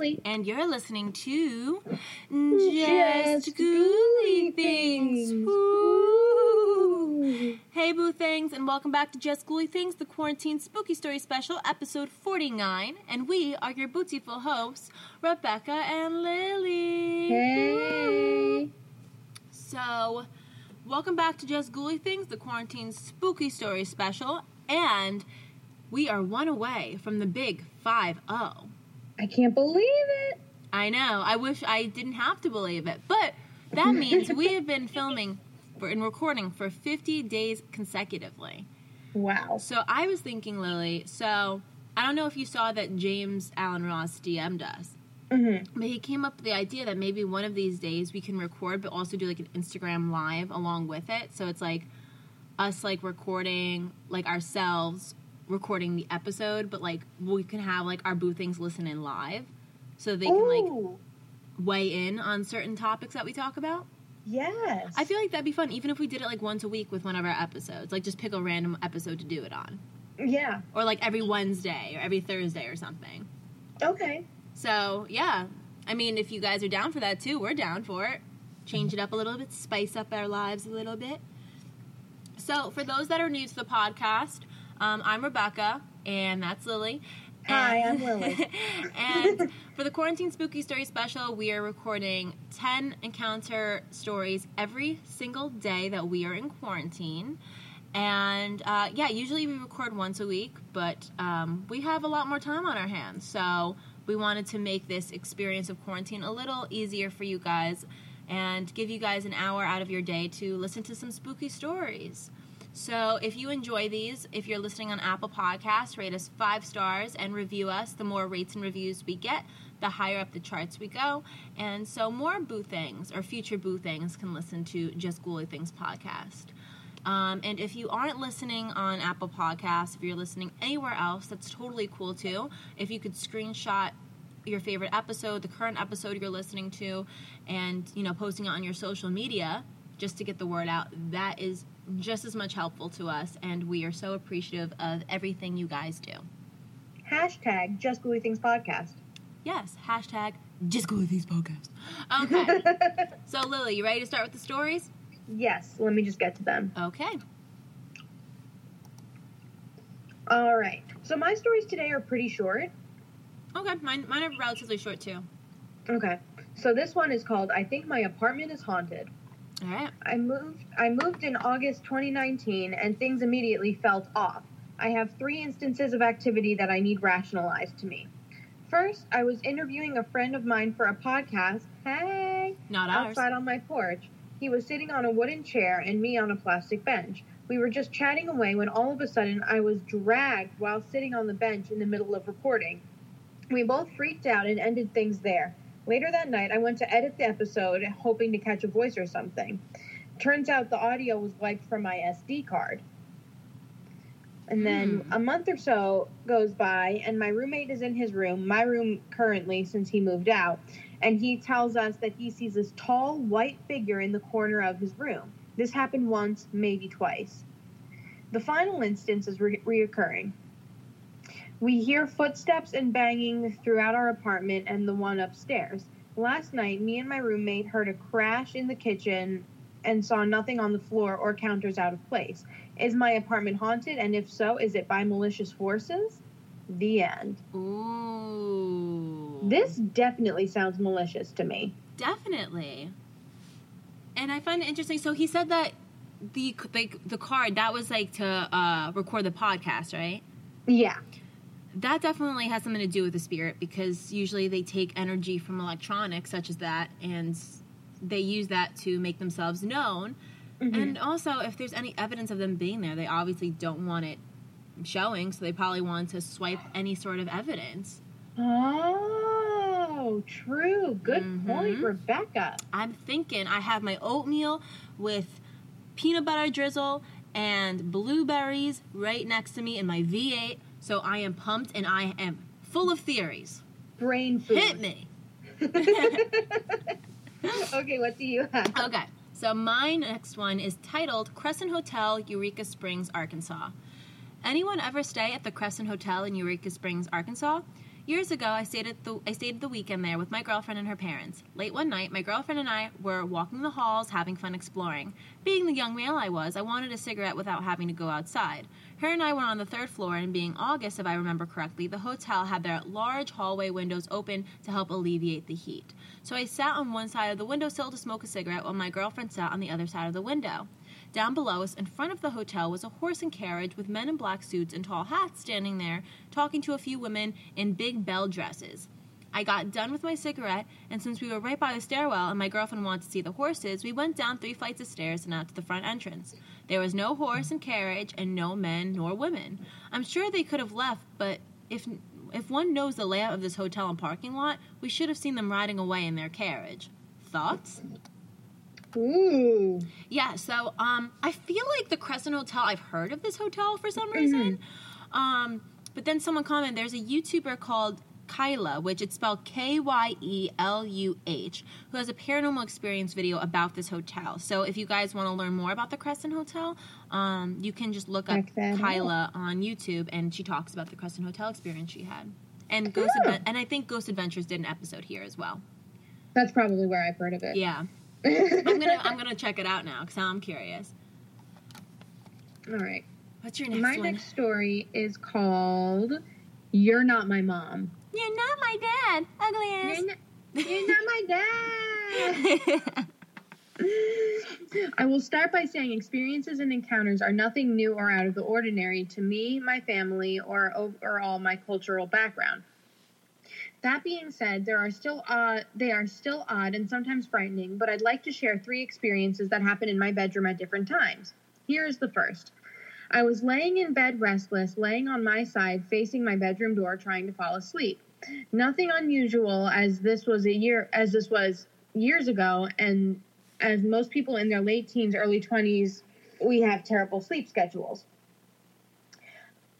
Lily. and you're listening to Just Just Ghouly Things. Woo. Hey, Boo Things, and welcome back to Just Ghouly Things, the Quarantine Spooky Story Special, episode 49. And we are your beautiful hosts, Rebecca and Lily. Hey. So, welcome back to Just Ghouly Things, the Quarantine Spooky Story Special, and we are one away from the big 5 0. I can't believe it. I know. I wish I didn't have to believe it. But that means we have been filming for, and recording for 50 days consecutively. Wow. So I was thinking, Lily, so I don't know if you saw that James Allen Ross DM'd us. hmm But he came up with the idea that maybe one of these days we can record, but also do like an Instagram live along with it. So it's like us like recording like ourselves recording the episode, but like we can have like our boo things listen in live, so they can like weigh in on certain topics that we talk about. yes. I feel like that'd be fun, even if we did it like once a week with one of our episodes. Like just pick a random episode to do it on, Yeah. or like every Wednesday or every Thursday or something. Okay. So yeah, I mean, if you guys are down for that too, we're down for it. Change it up a little bit, spice up our lives a little bit. So for those that are new to the podcast, um, I'm Rebecca, and that's Lily. Hi, And- I'm Lily. and for the quarantine spooky story special, we are recording ten encounter stories every single day that we are in quarantine. And uh, yeah, usually we record once a week, but um, we have a lot more time on our hands. So we wanted to make this experience of quarantine a little easier for you guys and give you guys an hour out of your day to listen to some spooky stories. So if you enjoy these, if you're listening on Apple Podcasts, rate us five stars and review us. The more rates and reviews we get, the higher up the charts we go. And so more Boo Things or future Boo Things can listen to Just Ghouly Things podcast. Um, and if you aren't listening on Apple Podcasts, if you're listening anywhere else, that's totally cool too. If you could screenshot your favorite episode, the current episode you're listening to, and you know, posting it on your social media just to get the word out, that is just as much helpful to us, and we are so appreciative of everything you guys do. Hashtag Just Ghouly Things Podcast. Yes, hashtag Just Ghouly Things podcast. Okay, so Lily, you ready to start with the stories? yes. Let me just get to them. Okay. All right. So my stories today are pretty short. Okay, mine, mine are relatively short too. Okay. So this one is called I think my apartment is haunted. All right. I moved I moved in August 2019 and things immediately felt off. I have 3 instances of activity that I need rationalized to me. First, I was interviewing a friend of mine for a podcast. Hey, Not ours. outside on my porch. He was sitting on a wooden chair and me on a plastic bench. We were just chatting away when all of a sudden I was dragged while sitting on the bench in the middle of recording. We both freaked out and ended things there. Later that night, I went to edit the episode, hoping to catch a voice or something. Turns out the audio was wiped from my SD card. And then Hmm. a month or so goes by, and my roommate is in his room, my room currently since he moved out, and he tells us that he sees this tall white figure in the corner of his room. This happened once, maybe twice. The final instance is re- reoccurring. We hear footsteps and banging throughout our apartment and the one upstairs. Last night, me and my roommate heard a crash in the kitchen and saw nothing on the floor or counters out of place. Is my apartment haunted? And if so, is it by malicious forces? The end. Ooh. This definitely sounds malicious to me. definitely. And I find it interesting. So he said that the like the card that was like to uh, record the podcast, right? Yeah. That definitely has something to do with the spirit because usually they take energy from electronics such as that and they use that to make themselves known. Mhm. And also, if there's any evidence of them being there, they obviously don't want it showing, so they probably want to swipe any sort of evidence. Oh, true. Good point, Mhm. Rebecca. I'm thinking I have my oatmeal with peanut butter drizzle and blueberries right next to me in my V8. So I am pumped and I am full of theories. Brain food. Hit me. okay, what do you have? Okay, so my next one is titled Crescent Hotel, Eureka Springs, Arkansas. Anyone ever stay at the Crescent Hotel in Eureka Springs, Arkansas? Years ago, I stayed at the I stayed the weekend there with my girlfriend and her parents. Late one night, my girlfriend and I were walking the halls, having fun exploring. Being the young male I was, I wanted a cigarette without having to go outside. Her and I were on the third floor, and being August, if I remember correctly, the hotel had their large hallway windows open to help alleviate the heat. So I sat on one side of the windowsill to smoke a cigarette while my girlfriend sat on the other side of the window. Down below us, in front of the hotel, was a horse and carriage with men in black suits and tall hats standing there, talking to a few women in big bell dresses. I got done with my cigarette, and since we were right by the stairwell and my girlfriend wanted to see the horses, we went down three flights of stairs and out to the front entrance. There was no horse and carriage, and no men nor women. I'm sure they could have left, but if if one knows the layout of this hotel and parking lot, we should have seen them riding away in their carriage. Thoughts? Ooh. Yeah, so um, I feel like the Crescent Hotel. I've heard of this hotel for some reason, um, but then someone commented there's a YouTuber called Kyla, which it's spelled K Y E L U H, who has a paranormal experience video about this hotel. So if you guys want to learn more about the Crescent Hotel, um, you can just look up Check Kyla on YouTube, and she talks about the Crescent Hotel experience she had. And Ghost. Adven- and I think Ghost Adventures did an episode here as well. That's probably where I've heard of it. Yeah, I'm gonna I'm gonna check it out now because I'm curious. All right. What's your next My one? next story is called You're Not My Mom. You're not my dad, ugly ass. You're not, you're not my dad. I will start by saying experiences and encounters are nothing new or out of the ordinary to me, my family, or overall my cultural background. That being said, there are still odd, they are still odd and sometimes frightening, but I'd like to share three experiences that happened in my bedroom at different times. Here is the first. I was laying in bed restless, laying on my side facing my bedroom door trying to fall asleep. Nothing unusual as this was a year as this was years ago and as most people in their late teens, early 20s, we have terrible sleep schedules.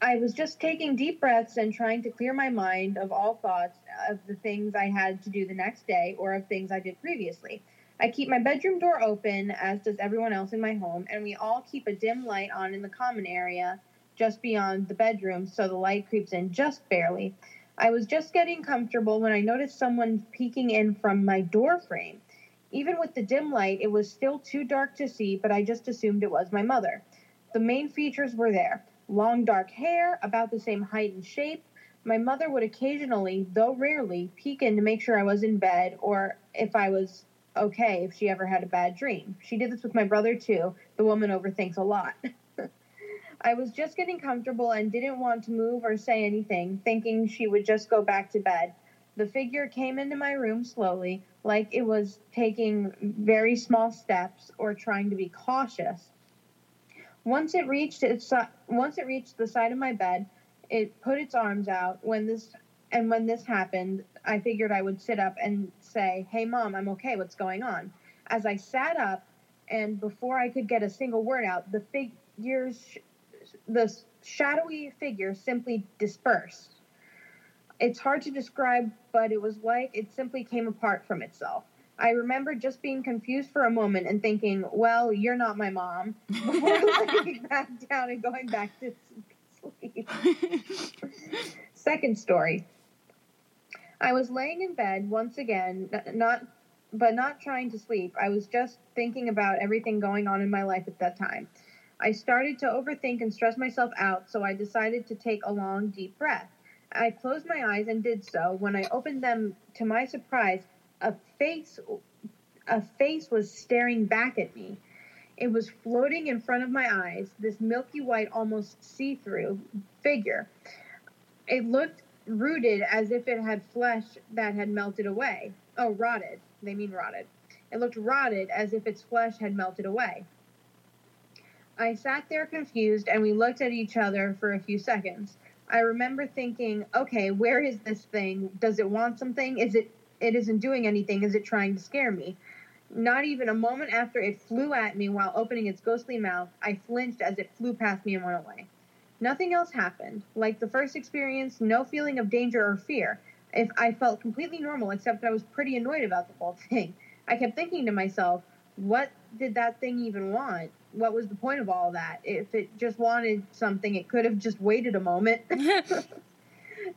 I was just taking deep breaths and trying to clear my mind of all thoughts of the things I had to do the next day or of things I did previously. I keep my bedroom door open, as does everyone else in my home, and we all keep a dim light on in the common area just beyond the bedroom so the light creeps in just barely. I was just getting comfortable when I noticed someone peeking in from my door frame. Even with the dim light, it was still too dark to see, but I just assumed it was my mother. The main features were there long dark hair, about the same height and shape. My mother would occasionally, though rarely, peek in to make sure I was in bed or if I was okay if she ever had a bad dream. She did this with my brother too. The woman overthinks a lot. I was just getting comfortable and didn't want to move or say anything, thinking she would just go back to bed. The figure came into my room slowly, like it was taking very small steps or trying to be cautious. Once it reached its once it reached the side of my bed, it put its arms out. When this and when this happened, I figured I would sit up and say, "Hey mom, I'm okay. What's going on?" As I sat up and before I could get a single word out, the figures the shadowy figure simply dispersed. It's hard to describe, but it was like it simply came apart from itself. I remember just being confused for a moment and thinking, well, you're not my mom, before laying back down and going back to sleep. Second story. I was laying in bed once again, not but not trying to sleep. I was just thinking about everything going on in my life at that time. I started to overthink and stress myself out, so I decided to take a long, deep breath. I closed my eyes and did so. When I opened them, to my surprise, a face a face was staring back at me. It was floating in front of my eyes, this milky white, almost see-through figure. It looked rooted as if it had flesh that had melted away. Oh, rotted. They mean rotted. It looked rotted as if its flesh had melted away. I sat there confused and we looked at each other for a few seconds. I remember thinking, okay, where is this thing? Does it want something? Is it it isn't doing anything? Is it trying to scare me? Not even a moment after it flew at me while opening its ghostly mouth, I flinched as it flew past me and went away. Nothing else happened. Like the first experience, no feeling of danger or fear. If I felt completely normal, except I was pretty annoyed about the whole thing. I kept thinking to myself, what did that thing even want? What was the point of all that? If it just wanted something, it could have just waited a moment.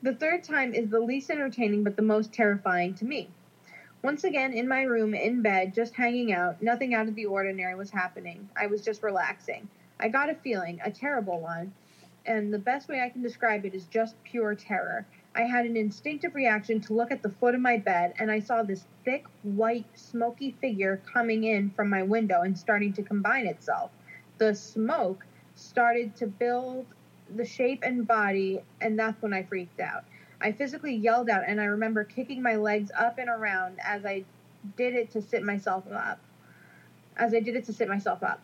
The third time is the least entertaining but the most terrifying to me. Once again, in my room, in bed, just hanging out, nothing out of the ordinary was happening. I was just relaxing. I got a feeling, a terrible one, and the best way I can describe it is just pure terror. I had an instinctive reaction to look at the foot of my bed, and I saw this thick, white, smoky figure coming in from my window and starting to combine itself. The smoke started to build the shape and body, and that's when I freaked out. I physically yelled out, and I remember kicking my legs up and around as I did it to sit myself up. As I did it to sit myself up.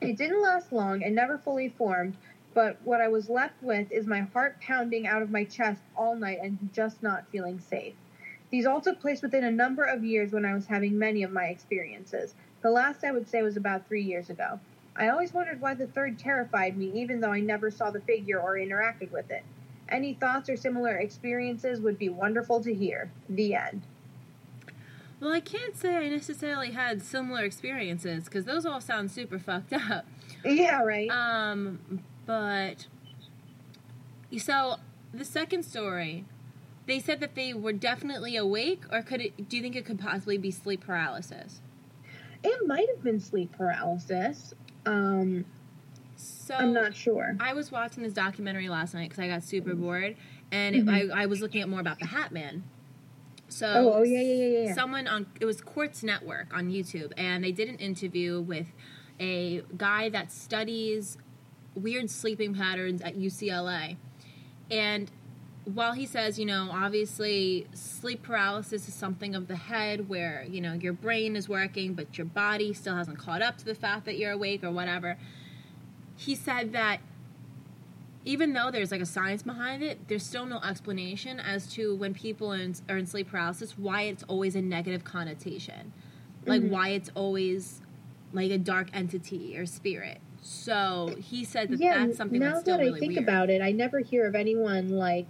It didn't last long and never fully formed, but what I was left with is my heart pounding out of my chest all night and just not feeling safe. These all took place within a number of years when I was having many of my experiences. The last I would say was about three years ago. I always wondered why the third terrified me, even though I never saw the figure or interacted with it. Any thoughts or similar experiences would be wonderful to hear. The end. Well, I can't say I necessarily had similar experiences because those all sound super fucked up. Yeah, right. Um, but so the second story, they said that they were definitely awake, or could it? Do you think it could possibly be sleep paralysis? It might have been sleep paralysis. Um, So I'm not sure. I was watching this documentary last night because I got super bored, and Mhm. it, I, I was looking at more about the Hat Man. So Oh, oh yeah, yeah, yeah, yeah. someone on it was Quartz Network on YouTube, and they did an interview with a guy that studies weird sleeping patterns at UCLA, and while he says, you know, obviously sleep paralysis is something of the head where, you know, your brain is working, but your body still hasn't caught up to the fact that you're awake or whatever. He said that even though there's like a science behind it, there's still no explanation as to when people in, are in sleep paralysis why it's always a negative connotation, like Mhm. why it's always like a dark entity or spirit. So he said that yeah, that's something now that's still that really I think weird. about it, I never hear of anyone like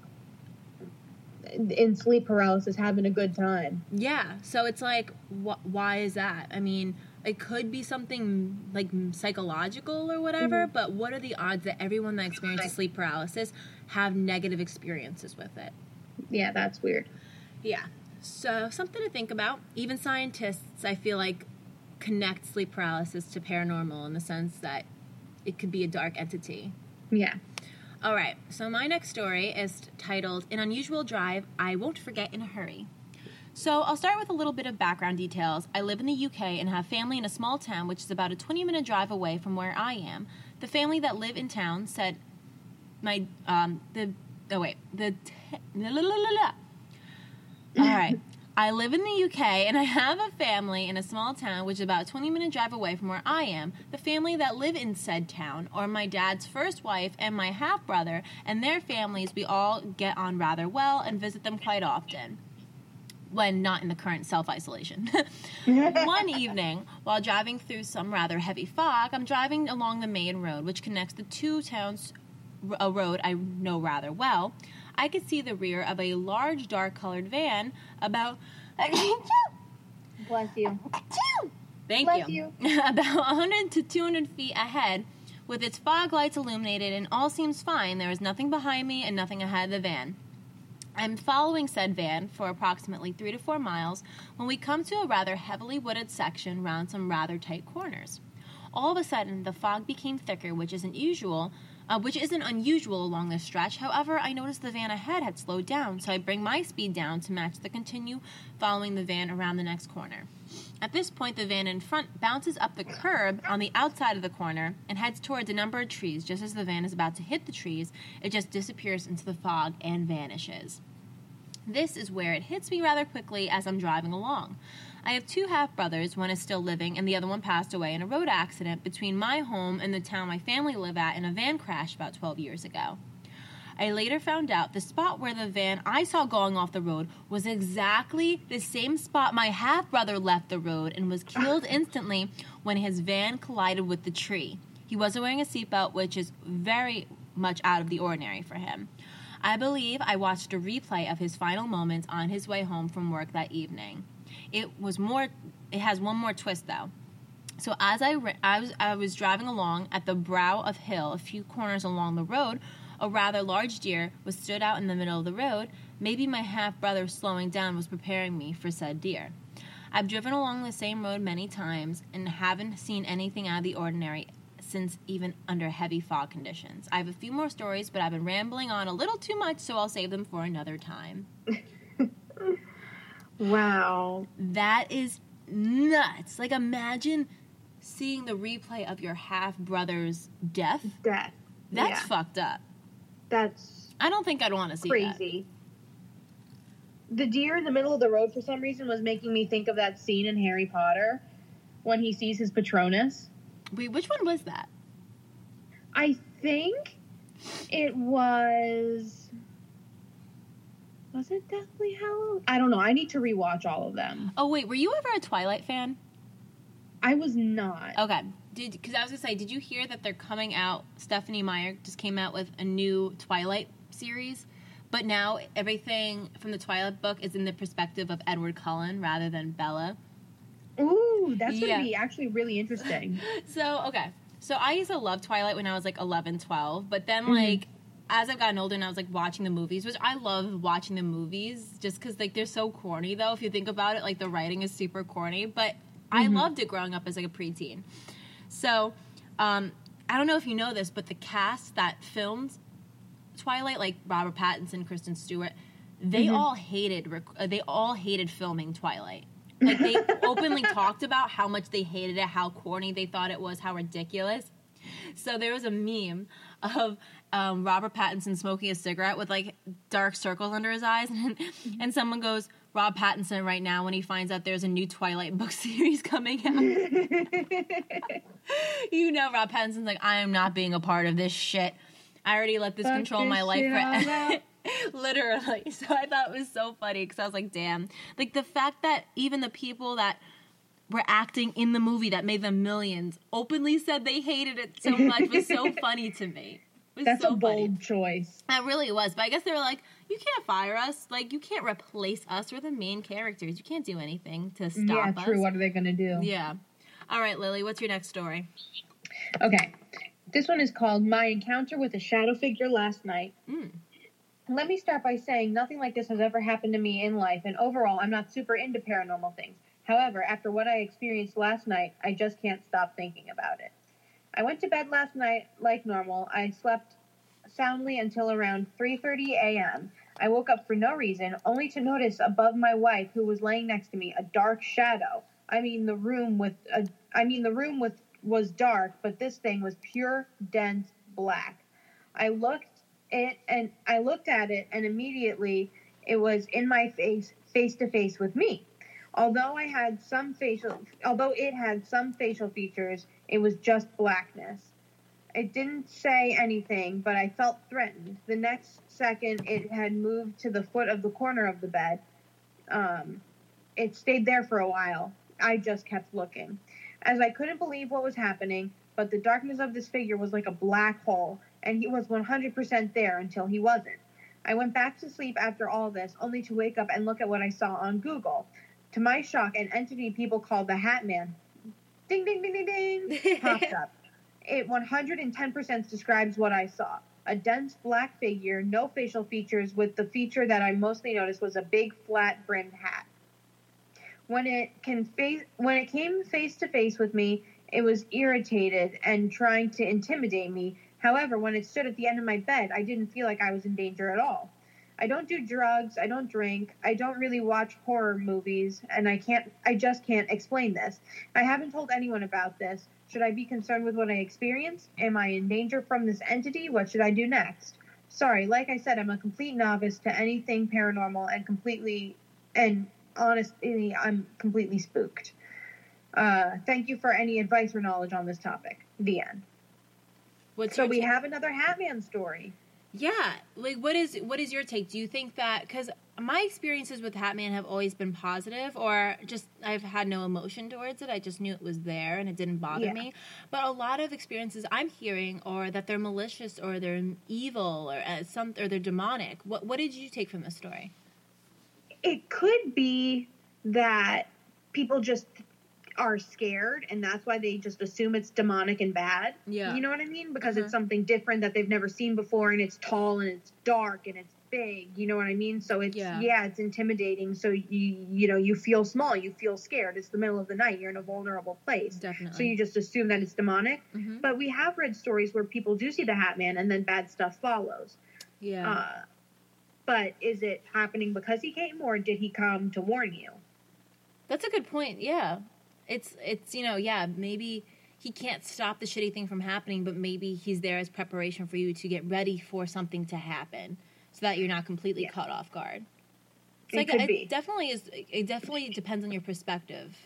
in sleep paralysis having a good time. Yeah, so it's like, wh- why is that? I mean, it could be something like psychological or whatever, Mm-hmm. but what are the odds that everyone that experiences sleep paralysis have negative experiences with it? Yeah, that's weird. Yeah. So something to think about. Even scientists, I feel like, connect sleep paralysis to paranormal in the sense that it could be a dark entity. Yeah. All right. So my next story is titled "An Unusual Drive I Won't Forget in a Hurry." So I'll start with a little bit of background details. I live in the UK and have family in a small town which is about a 20-minute drive away from where I am. The family that live in town said my um the oh wait the t- la, la, la, la. All right. I live in the UK and I have a family in a small town which is about a 20 minute drive away from where I am. The family that live in said town are my dad's first wife and my half brother and their families. We all get on rather well and visit them quite often when not in the current self isolation. One evening, while driving through some rather heavy fog, I'm driving along the main road which connects the two towns, a road I know rather well. I could see the rear of a large dark colored van about Bless you. Thank Bless you. about 100 to 200 feet ahead with its fog lights illuminated and all seems fine. There is nothing behind me and nothing ahead of the van. I'm following said van for approximately three to four miles when we come to a rather heavily wooded section round some rather tight corners. All of a sudden, the fog became thicker, which isn't usual, uh, which isn't unusual along this stretch. However, I noticed the van ahead had slowed down, so I bring my speed down to match the continue following the van around the next corner. At this point, the van in front bounces up the curb on the outside of the corner and heads towards a number of trees. Just as the van is about to hit the trees, it just disappears into the fog and vanishes. This is where it hits me rather quickly as I'm driving along. I have two half brothers, one is still living, and the other one passed away in a road accident between my home and the town my family live at in a van crash about 12 years ago. I later found out the spot where the van I saw going off the road was exactly the same spot my half brother left the road and was killed instantly when his van collided with the tree. He wasn't wearing a seatbelt, which is very much out of the ordinary for him. I believe I watched a replay of his final moments on his way home from work that evening. It was more. It has one more twist though. So as I, I was I was driving along at the brow of hill, a few corners along the road, a rather large deer was stood out in the middle of the road, maybe my half brother slowing down was preparing me for said deer. I've driven along the same road many times and haven't seen anything out of the ordinary since even under heavy fog conditions. I have a few more stories, but I've been rambling on a little too much, so I'll save them for another time. Wow. That is nuts. Like, imagine seeing the replay of your half brother's death. Death. That's Yeah. fucked up. That's I don't think I'd want to see that. crazy. The deer in the middle of the road for some reason was making me think of that scene in Harry Potter when he sees his Patronus. Wait, which one was that? I think it was. Was it Deathly Hallows? I don't know. I need to rewatch all of them. Oh, wait, were you ever a Twilight fan? I was not. Okay. Did because I was gonna say, did you hear that they're coming out? Stephenie Meyer just came out with a new Twilight series, but now everything from the Twilight book is in the perspective of Edward Cullen rather than Bella. Ooh, that's Yeah. gonna be actually really interesting. So okay, so I used to love Twilight when I was like 11, 12, but then Mhm. like as I've gotten older and I was like watching the movies, which I love watching the movies just because like they're so corny though. If you think about it, like the writing is super corny, but I Mhm. loved it growing up as like a preteen. So um, I don't know if you know this, but the cast that filmed Twilight, like Robert Pattinson, Kristen Stewart, they Mhm. all hated rec- uh, they all hated filming Twilight. Like they openly talked about how much they hated it, how corny they thought it was, how ridiculous. So there was a meme of um, Robert Pattinson smoking a cigarette with like dark circles under his eyes, and, and someone goes, "Rob Pattinson right now when he finds out there's a new Twilight book series coming out." you know, Rob Pattinson's like, "I am not being a part of this shit. I already let this Fuck control this my life." For- Literally. So I thought it was so funny because I was like, "Damn!" Like the fact that even the people that were acting in the movie that made them millions openly said they hated it so much was so funny to me. That's so a bold funny. choice. That really was. But I guess they were like, you can't fire us. Like, you can't replace us. We're the main characters. You can't do anything to stop yeah, us. true. What are they gonna do? Yeah. All right, Lily, what's your next story? Okay. This one is called My Encounter with a Shadow Figure Last Night. Mm. Let me start by saying nothing like this has ever happened to me in life, and overall, I'm not super into paranormal things. However, after what I experienced last night, I just can't stop thinking about it. I went to bed last night like normal. I slept soundly until around 3:30 a.m. I woke up for no reason, only to notice above my wife, who was laying next to me, a dark shadow. I mean, the room with a, I mean, the room with was dark, but this thing was pure, dense black. I looked it and I looked at it, and immediately it was in my face, face to face with me. Although I had some facial, although it had some facial features, it was just blackness. It didn't say anything, but I felt threatened. The next second, it had moved to the foot of the corner of the bed. Um, it stayed there for a while. I just kept looking. As I couldn't believe what was happening, but the darkness of this figure was like a black hole, and he was 100% there until he wasn't. I went back to sleep after all this, only to wake up and look at what I saw on Google. To my shock, an entity people call the Hat Man, ding ding ding ding ding, popped up. It 110% describes what I saw. A dense black figure, no facial features, with the feature that I mostly noticed was a big flat brimmed hat. When it can face, when it came face to face with me, it was irritated and trying to intimidate me. However, when it stood at the end of my bed, I didn't feel like I was in danger at all. I don't do drugs, I don't drink, I don't really watch horror movies, and I can't I just can't explain this. I haven't told anyone about this. Should I be concerned with what I experienced? Am I in danger from this entity? What should I do next? Sorry, like I said, I'm a complete novice to anything paranormal and completely and honestly, I'm completely spooked. Uh, thank you for any advice or knowledge on this topic. The end. What's So we ta- have another Hatman story. Yeah, like what is what is your take? Do you think that because my experiences with Hatman have always been positive, or just I've had no emotion towards it. I just knew it was there and it didn't bother Yeah. me. But a lot of experiences I'm hearing are that they're malicious or they're evil or uh, some or they're demonic. What what did you take from the story? It could be that people just are scared and that's why they just assume it's demonic and bad. Yeah. You know what I mean? Because Uh-huh. it's something different that they've never seen before and it's tall and it's dark and it's big. You know what I mean? So it's Yeah. yeah, it's intimidating. So you you know, you feel small, you feel scared. It's the middle of the night, you're in a vulnerable place. Definitely. So you just assume that it's demonic. Mhm. But we have read stories where people do see the Hat Man and then bad stuff follows. Yeah. Uh, but is it happening because he came or did he come to warn you? That's a good point. Yeah. It's it's you know, yeah, maybe he can't stop the shitty thing from happening, but maybe he's there as preparation for you to get ready for something to happen so that you're not completely Yeah. caught off guard. It's It like could it be. definitely is it definitely depends on your perspective.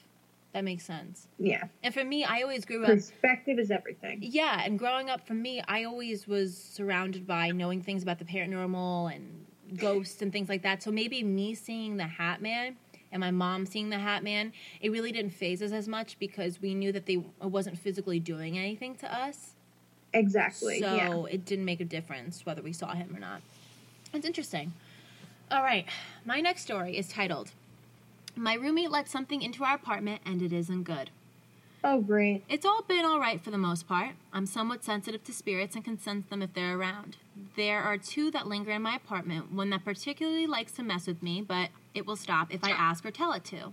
That makes sense. Yeah. And for me, I always grew up Perspective is everything. Yeah, and growing up for me, I always was surrounded by knowing things about the paranormal and ghosts and things like that. So maybe me seeing the Hat Man and my mom seeing the Hat Man, it really didn't faze us as much because we knew that they wasn't physically doing anything to us. Exactly. So yeah. it didn't make a difference whether we saw him or not. It's interesting. All right, my next story is titled My roommate let something into our apartment and it isn't good. Oh, great. It's all been all right for the most part. I'm somewhat sensitive to spirits and can sense them if they're around. There are two that linger in my apartment, one that particularly likes to mess with me, but it will stop if I ask or tell it to.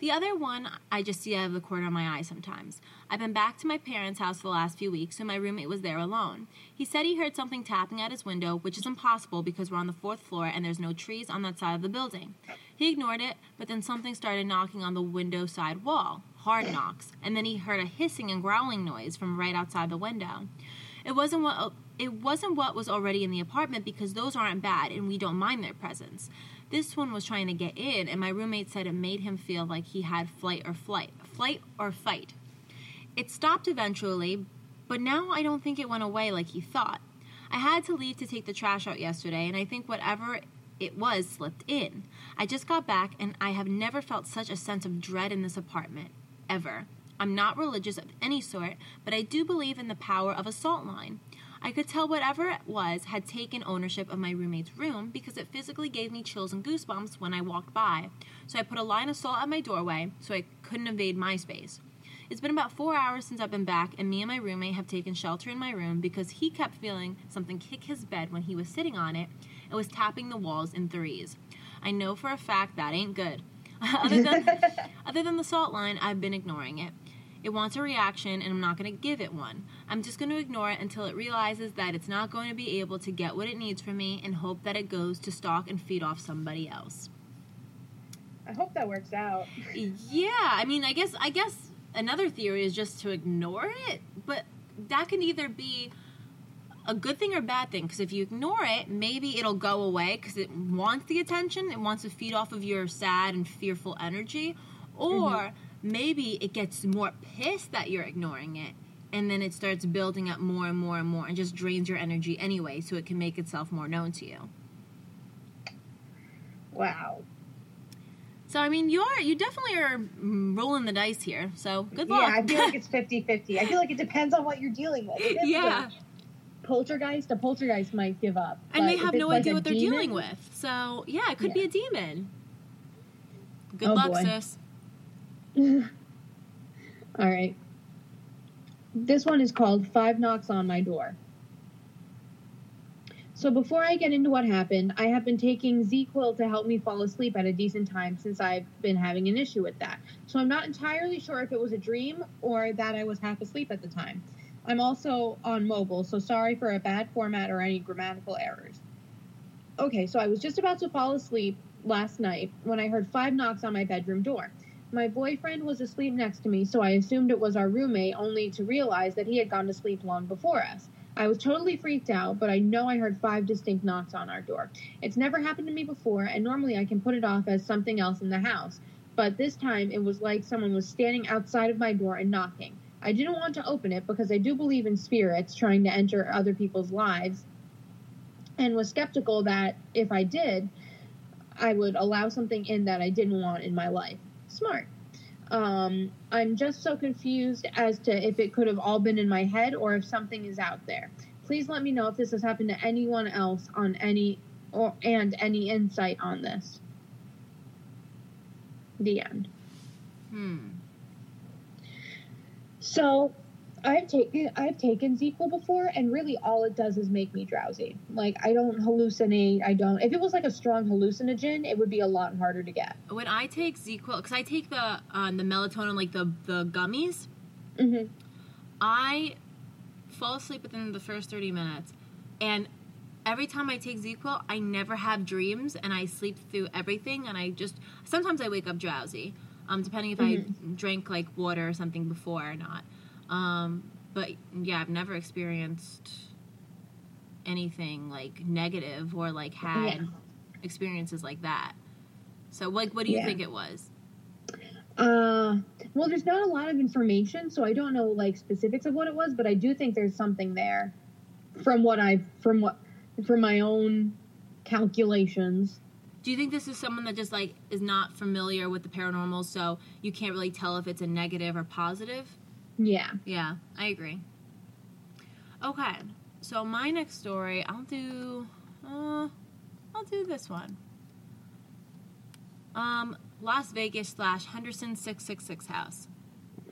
The other one I just see out of the corner of my eye sometimes. I've been back to my parents' house for the last few weeks, so my roommate was there alone. He said he heard something tapping at his window, which is impossible because we're on the fourth floor and there's no trees on that side of the building. He ignored it, but then something started knocking on the window side wall. Hard knocks, and then he heard a hissing and growling noise from right outside the window. It wasn't what it wasn't what was already in the apartment because those aren't bad and we don't mind their presence. This one was trying to get in, and my roommate said it made him feel like he had flight or flight, flight or fight. It stopped eventually, but now I don't think it went away like he thought. I had to leave to take the trash out yesterday, and I think whatever it was slipped in. I just got back, and I have never felt such a sense of dread in this apartment. Ever. I'm not religious of any sort, but I do believe in the power of a salt line. I could tell whatever it was had taken ownership of my roommate's room because it physically gave me chills and goosebumps when I walked by. So I put a line of salt at my doorway so I couldn't invade my space. It's been about four hours since I've been back, and me and my roommate have taken shelter in my room because he kept feeling something kick his bed when he was sitting on it and was tapping the walls in threes. I know for a fact that ain't good. other, than, other than the salt line, I've been ignoring it. It wants a reaction, and I'm not going to give it one. I'm just going to ignore it until it realizes that it's not going to be able to get what it needs from me and hope that it goes to stalk and feed off somebody else. I hope that works out. Yeah, I mean, I guess I guess another theory is just to ignore it, but that can either be a good thing or bad thing because if you ignore it, maybe it'll go away because it wants the attention, it wants to feed off of your sad and fearful energy, or mm-hmm. Maybe it gets more pissed that you're ignoring it. And then it starts building up more and more and more and just drains your energy anyway, so it can make itself more known to you. Wow. So, I mean, you are, you definitely are rolling the dice here. So, good luck. Yeah, I feel like it's 50-50. I feel like it depends on what you're dealing with. Yeah. poltergeist, a poltergeist might give up. and they have no like idea what they're demon- dealing with. So yeah, it could be a demon. Good Oh, luck, boy. sis. All right. This one is called Five Knocks on My Door. So before I get into what happened, I have been taking ZzzQuil to help me fall asleep at a decent time since I've been having an issue with that. So I'm not entirely sure if it was a dream or that I was half asleep at the time. I'm also on mobile, so sorry for a bad format or any grammatical errors. Okay, so I was just about to fall asleep last night when I heard five knocks on my bedroom door. My boyfriend was asleep next to me, so I assumed it was our roommate, only to realize that he had gone to sleep long before us. I was totally freaked out, but I know I heard five distinct knocks on our door. It's never happened to me before, and normally I can put it off as something else in the house. But this time it was like someone was standing outside of my door and knocking. I didn't want to open it because I do believe in spirits trying to enter other people's lives, and was skeptical that if I did, I would allow something in that I didn't want in my life. Smart. Um, I'm just so confused as to if it could have all been in my head or if something is out there. Please let me know if this has happened to anyone else on any or and any insight on this. The end. Hmm. So I've taken I've taken ZzzQuil before, and really all it does is make me drowsy. Like I don't hallucinate. I don't. If it was like a strong hallucinogen, it would be a lot harder to get. When I take ZzzQuil, because I take the um, the melatonin, like the the gummies, hmm I fall asleep within the first thirty minutes, and every time I take ZzzQuil, I never have dreams, and I sleep through everything, and I just sometimes I wake up drowsy, um, depending if I drank like water or something before or not. Um, but yeah, I've never experienced anything like negative or like had Yeah. experiences like that. So, like, what do you Yeah. think it was? Uh, well, there's not a lot of information, so I don't know like specifics of what it was, but I do think there's something there, from what I from what from my own calculations. Do you think this is someone that just like is not familiar with the paranormal, so you can't really tell if it's a negative or positive? Yeah. Yeah, I agree. Okay, so my next story, I'll do, uh, I'll do this one. Um, Las Vegas slash Henderson six six six house.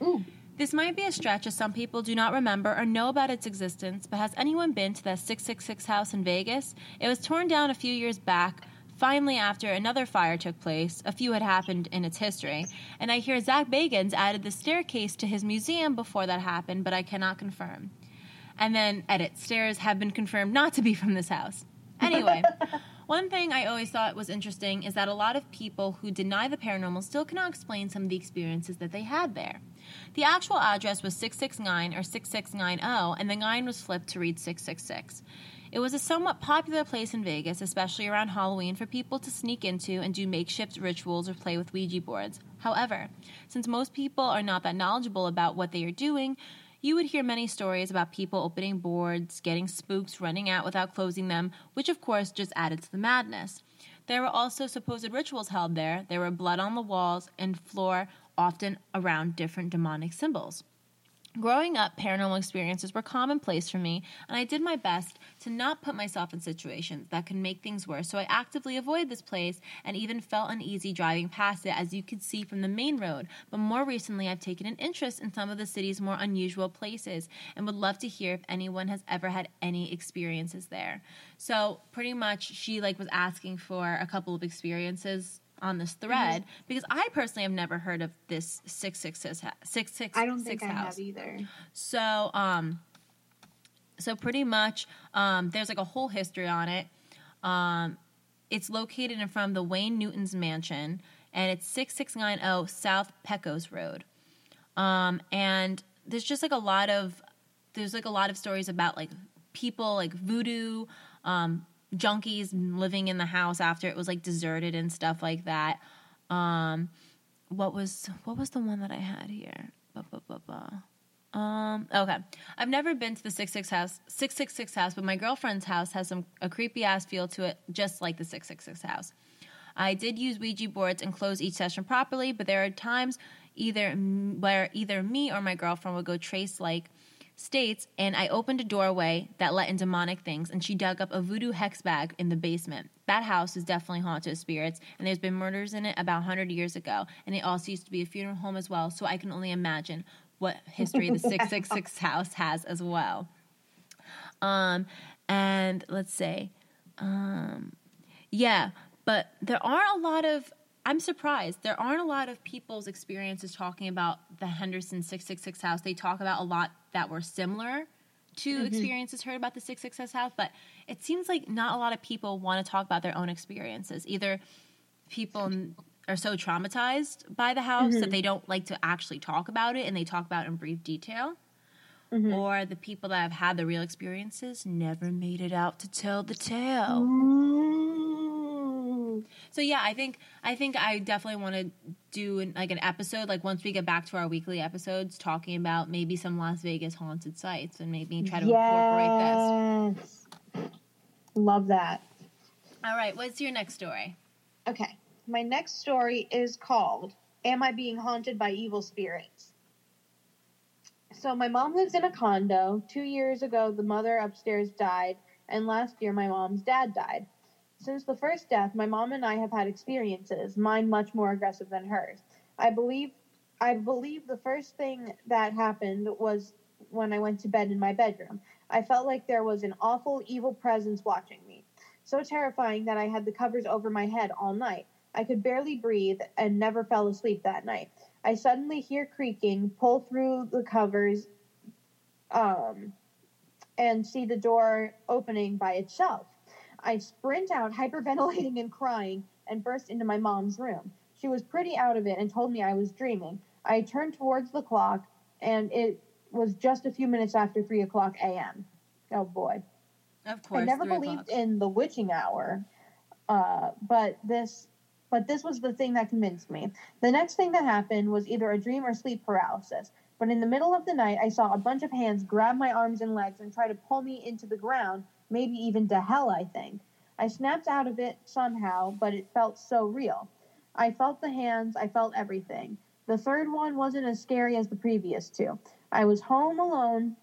Ooh. This might be a stretch as some people do not remember or know about its existence, but has anyone been to the 666 house in Vegas? It was torn down a few years back, finally after another fire took place. A few had happened in its history. And I hear Zach Bagans added the staircase to his museum before that happened, but I cannot confirm. And then, edit, stairs have been confirmed not to be from this house. Anyway. One thing I always thought was interesting is that a lot of people who deny the paranormal still cannot explain some of the experiences that they had there. The actual address was 669 or 6690, and the 9 was flipped to read 666. It was a somewhat popular place in Vegas, especially around Halloween, for people to sneak into and do makeshift rituals or play with Ouija boards. However, since most people are not that knowledgeable about what they are doing, you would hear many stories about people opening boards, getting spooks, running out without closing them, which of course just added to the madness. There were also supposed rituals held there. There were blood on the walls and floor, often around different demonic symbols. Growing up, paranormal experiences were commonplace for me, and I did my best to not put myself in situations that could make things worse, so I actively avoided this place and even felt uneasy driving past it, as you could see from the main road. But more recently, I've taken an interest in some of the city's more unusual places and would love to hear if anyone has ever had any experiences there. So, pretty much, she like was asking for a couple of experiences on this thread because I personally have never heard of this 666 ha- 666 I don't think I house. have either. So, um, so pretty much, um, there's like a whole history on it. Um, it's located in front of the Wayne Newton's mansion, and it's 6690 South Pecos Road. Um, and there's just like a lot of there's like a lot of stories about like people like voodoo um, junkies living in the house after it was like deserted and stuff like that. Um, what was what was the one that I had here? Ba, ba, ba. Um, okay. I've never been to the 66 house, 666 house, but my girlfriend's house has some a creepy ass feel to it, just like the 666 house. I did use Ouija boards and close each session properly, but there are times either where either me or my girlfriend would go trace like states, and I opened a doorway that let in demonic things, and she dug up a voodoo hex bag in the basement. That house is definitely haunted with spirits, and there's been murders in it about 100 years ago, and it also used to be a funeral home as well, so I can only imagine what history the 666 house has as well. Um, and let's say, um, yeah, but there are a lot of. I'm surprised there aren't a lot of people's experiences talking about the Henderson 666 house. They talk about a lot that were similar to mm-hmm. experiences heard about the 666 house, but it seems like not a lot of people want to talk about their own experiences. Either people are so traumatized by the house that mm-hmm. they don't like to actually talk about it and they talk about it in brief detail. Mm-hmm. Or the people that have had the real experiences never made it out to tell the tale. So yeah, I think I think I definitely want to do an, like an episode like once we get back to our weekly episodes talking about maybe some Las Vegas haunted sites and maybe try to incorporate this. Yes. Love that. All right, what's your next story? Okay. My next story is called Am I Being Haunted by Evil Spirits? So, my mom lives in a condo. Two years ago, the mother upstairs died, and last year, my mom's dad died. Since the first death, my mom and I have had experiences, mine much more aggressive than hers. I believe I believe the first thing that happened was when I went to bed in my bedroom. I felt like there was an awful, evil presence watching me. So terrifying that I had the covers over my head all night. I could barely breathe and never fell asleep that night. I suddenly hear creaking, pull through the covers, um, and see the door opening by itself. I sprint out, hyperventilating and crying, and burst into my mom's room. She was pretty out of it and told me I was dreaming. I turned towards the clock, and it was just a few minutes after 3 o'clock a.m. Oh boy. Of course. I never believed o'clock. in the witching hour, uh, but this, but this was the thing that convinced me. The next thing that happened was either a dream or sleep paralysis. But in the middle of the night, I saw a bunch of hands grab my arms and legs and try to pull me into the ground, maybe even to hell. I think I snapped out of it somehow, but it felt so real. I felt the hands. I felt everything. The third one wasn't as scary as the previous two. I was home alone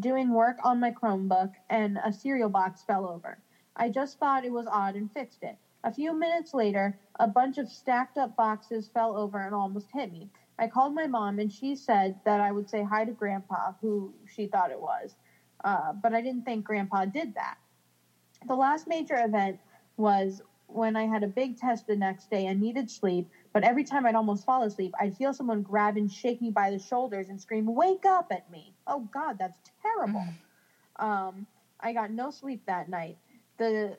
doing work on my Chromebook and a cereal box fell over. I just thought it was odd and fixed it. A few minutes later, a bunch of stacked up boxes fell over and almost hit me. I called my mom and she said that I would say hi to Grandpa, who she thought it was. Uh, but I didn't think Grandpa did that. The last major event was when I had a big test the next day and needed sleep, but every time I'd almost fall asleep, I'd feel someone grab and shake me by the shoulders and scream, Wake up at me! Oh God, that's terrible. Um, I got no sleep that night. The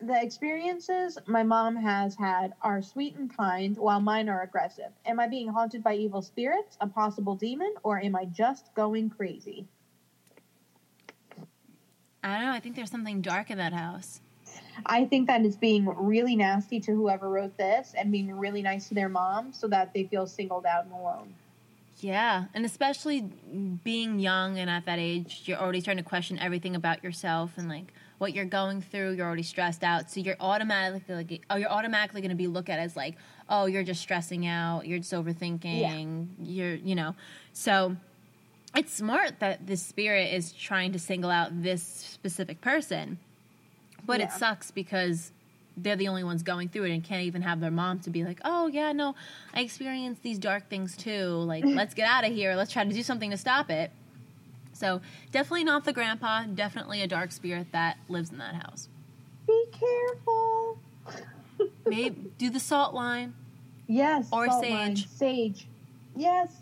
the experiences my mom has had are sweet and kind, while mine are aggressive. Am I being haunted by evil spirits, a possible demon, or am I just going crazy? I don't know. I think there's something dark in that house. I think that is being really nasty to whoever wrote this and being really nice to their mom so that they feel singled out and alone. Yeah, and especially being young and at that age, you're already starting to question everything about yourself and like what you're going through. You're already stressed out, so you're automatically like, oh, you're automatically going to be looked at as like, oh, you're just stressing out, you're just overthinking, you're, you know, so it's smart that the spirit is trying to single out this specific person, but it sucks because they're the only ones going through it and can't even have their mom to be like, oh, yeah, no, I experienced these dark things too. Like, let's get out of here. Let's try to do something to stop it. So, definitely not the grandpa. Definitely a dark spirit that lives in that house. Be careful. Maybe do the salt line. Yes. Or sage. Sage. Yes.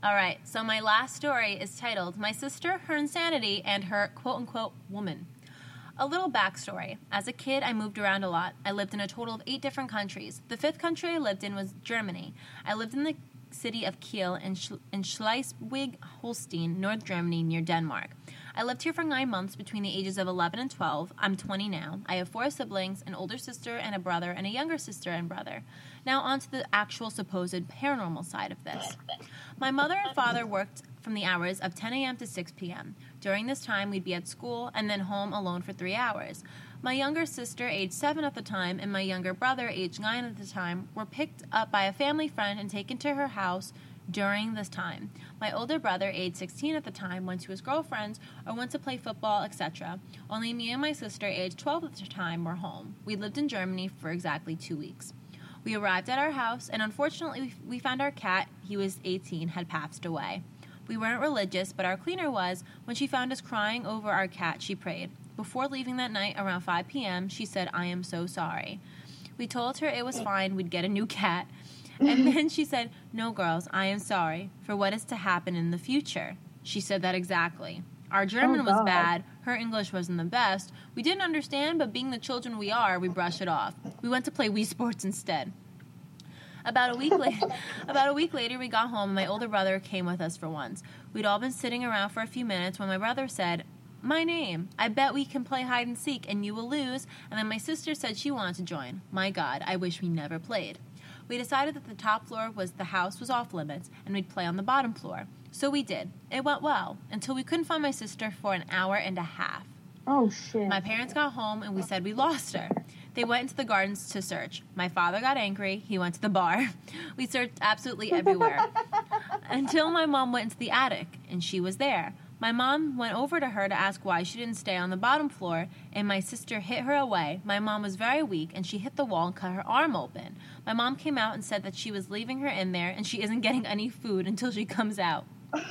All right, so my last story is titled My Sister, Her Insanity, and Her Quote Unquote Woman. A little backstory. As a kid, I moved around a lot. I lived in a total of eight different countries. The fifth country I lived in was Germany. I lived in the city of Kiel in, Sch- in Schleswig Holstein, North Germany, near Denmark. I lived here for nine months between the ages of 11 and 12. I'm 20 now. I have four siblings an older sister and a brother, and a younger sister and brother. Now, on to the actual supposed paranormal side of this. My mother and father worked from the hours of 10 a.m. to 6 p.m. During this time, we'd be at school and then home alone for three hours. My younger sister, age 7 at the time, and my younger brother, age 9 at the time, were picked up by a family friend and taken to her house during this time. My older brother, age 16 at the time, went to his girlfriend's or went to play football, etc. Only me and my sister, age 12 at the time, were home. We lived in Germany for exactly two weeks. We arrived at our house, and unfortunately, we- found our cat, he was 18, had passed away. We weren't religious, but our cleaner was. When she found us crying over our cat, she prayed. Before leaving that night, around 5 p.m., she said, I am so sorry. We told her it was fine, we'd get a new cat. And then she said, No, girls, I am sorry for what is to happen in the future. She said that exactly. Our oh, German was bad. Her English wasn't the best. We didn't understand, but being the children we are, we brushed it off. We went to play Wii Sports instead. About a week later, about a week later, we got home, and my older brother came with us for once. We'd all been sitting around for a few minutes when my brother said, "My name. I bet we can play hide and seek, and you will lose." And then my sister said she wanted to join. My God, I wish we never played. We decided that the top floor was the house was off limits, and we'd play on the bottom floor. So we did. It went well until we couldn't find my sister for an hour and a half. Oh shit. My parents got home and we said we lost her. They went into the gardens to search. My father got angry. He went to the bar. We searched absolutely everywhere until my mom went into the attic and she was there. My mom went over to her to ask why she didn't stay on the bottom floor, and my sister hit her away. My mom was very weak, and she hit the wall and cut her arm open. My mom came out and said that she was leaving her in there, and she isn't getting any food until she comes out.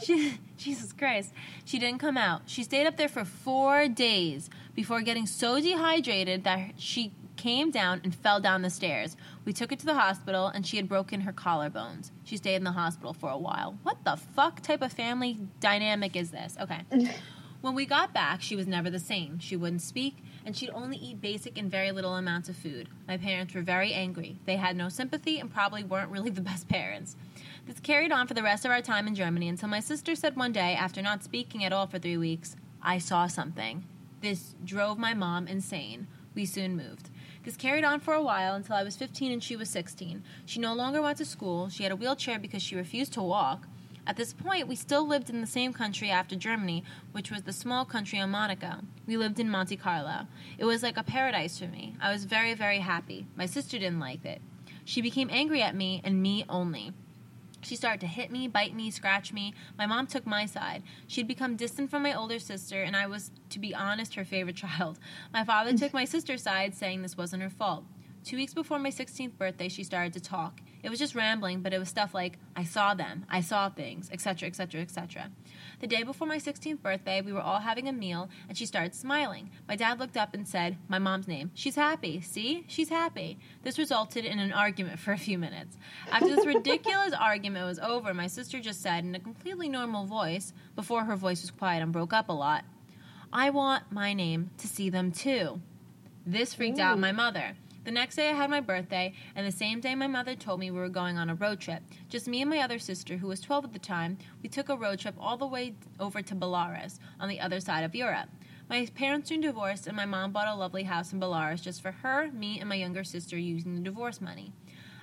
She, Jesus Christ. She didn't come out. She stayed up there for four days before getting so dehydrated that she came down and fell down the stairs. We took her to the hospital and she had broken her collarbones. She stayed in the hospital for a while. What the fuck type of family dynamic is this? Okay. When we got back, she was never the same. She wouldn't speak, and she'd only eat basic and very little amounts of food. My parents were very angry. They had no sympathy and probably weren't really the best parents. This carried on for the rest of our time in Germany until my sister said one day, after not speaking at all for three weeks, I saw something. This drove my mom insane. We soon moved. This carried on for a while until I was 15 and she was 16. She no longer went to school. She had a wheelchair because she refused to walk. At this point, we still lived in the same country after Germany, which was the small country on Monaco. We lived in Monte Carlo. It was like a paradise for me. I was very, very happy. My sister didn't like it. She became angry at me and me only. She started to hit me, bite me, scratch me. My mom took my side. She'd become distant from my older sister, and I was, to be honest, her favorite child. My father took my sister's side, saying this wasn't her fault. Two weeks before my 16th birthday, she started to talk. It was just rambling, but it was stuff like, I saw them, I saw things, etc., etc., etc. The day before my 16th birthday, we were all having a meal, and she started smiling. My dad looked up and said, My mom's name. She's happy. See? She's happy. This resulted in an argument for a few minutes. After this ridiculous argument was over, my sister just said, in a completely normal voice, before her voice was quiet and broke up a lot, I want my name to see them too. This freaked out my mother. The next day I had my birthday, and the same day my mother told me we were going on a road trip. Just me and my other sister, who was 12 at the time, we took a road trip all the way over to Belarus, on the other side of Europe. My parents soon divorced, and my mom bought a lovely house in Belarus just for her, me, and my younger sister using the divorce money.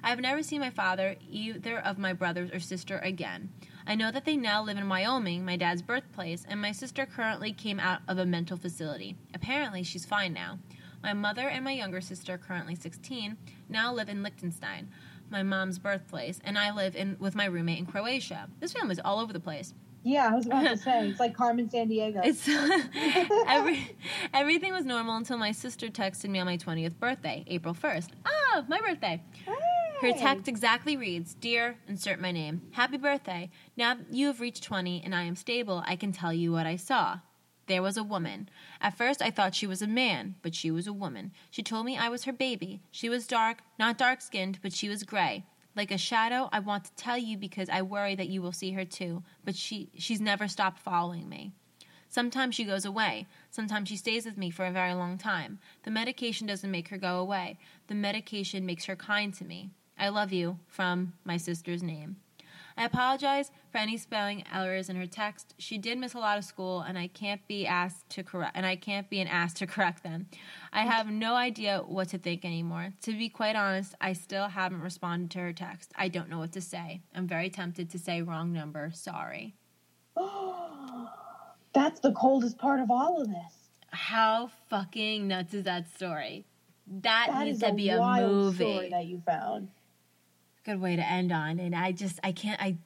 I have never seen my father, either of my brothers or sister, again. I know that they now live in Wyoming, my dad's birthplace, and my sister currently came out of a mental facility. Apparently, she's fine now. My mother and my younger sister, currently 16, now live in Liechtenstein, my mom's birthplace, and I live in with my roommate in Croatia. This family's all over the place. Yeah, I was about to say it's like Carmen Sandiego. It's every everything was normal until my sister texted me on my 20th birthday, April 1st. Ah, my birthday. Her text exactly reads Dear, insert my name. Happy birthday. Now you have reached 20 and I am stable, I can tell you what I saw. There was a woman. At first, I thought she was a man, but she was a woman. She told me I was her baby. She was dark, not dark skinned, but she was gray. Like a shadow, I want to tell you because I worry that you will see her too, but she, she's never stopped following me. Sometimes she goes away. Sometimes she stays with me for a very long time. The medication doesn't make her go away. The medication makes her kind to me. I love you from my sister's name. I apologize for any spelling errors in her text. She did miss a lot of school and I can't be asked to correct and I can't be an ass to correct them. I have no idea what to think anymore. To be quite honest, I still haven't responded to her text. I don't know what to say. I'm very tempted to say wrong number. Sorry. That's the coldest part of all of this. How fucking nuts is that story? That, That needs is to be a wild movie. story that you found. Good way to end on. And I just, I can't, I,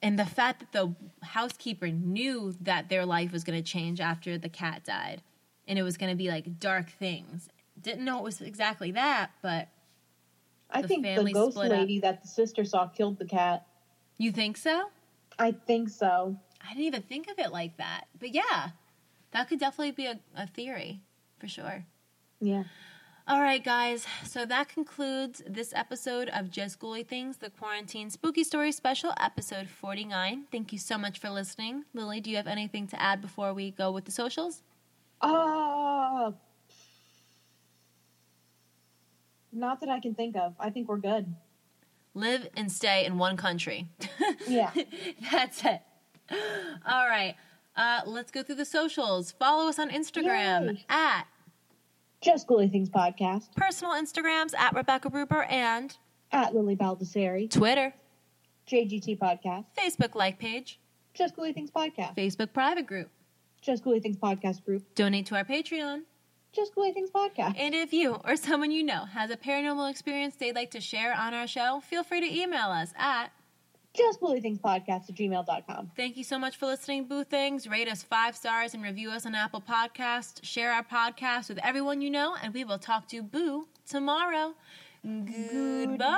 and the fact that the housekeeper knew that their life was going to change after the cat died and it was going to be like dark things. Didn't know it was exactly that, but I The think the ghost split up. lady that the sister saw killed the cat. you think so? I think so. I didn't even think of it like that. But yeah, that could definitely be a, a theory for sure. Yeah. All right, guys. So that concludes this episode of Just Ghouly Things, the Quarantine Spooky Story Special, episode 49. Thank you so much for listening. Lily, do you have anything to add before we go with the socials? Uh, not that I can think of. I think we're good. Live and stay in one country. Yeah. That's it. All right. Uh, let's go through the socials. Follow us on Instagram Yay. at Just Ghouly Things Podcast. Personal Instagrams at Rebecca Ruber and at Lily Baldessari, Twitter, JGT Podcast, Facebook like page, Just Ghouly Things Podcast, Facebook private group. Just Ghouly Things Podcast Group, Donate to our Patreon. Just Ghouly Things Podcast. And if you or someone you know has a paranormal experience they'd like to share on our show, feel free to email us at just ghoulythingspodcast at gmail.com. Thank you so much for listening, Boo Things. Rate us five stars and review us on Apple Podcast. Share our podcast with everyone you know, and we will talk to Boo tomorrow. Goodbye.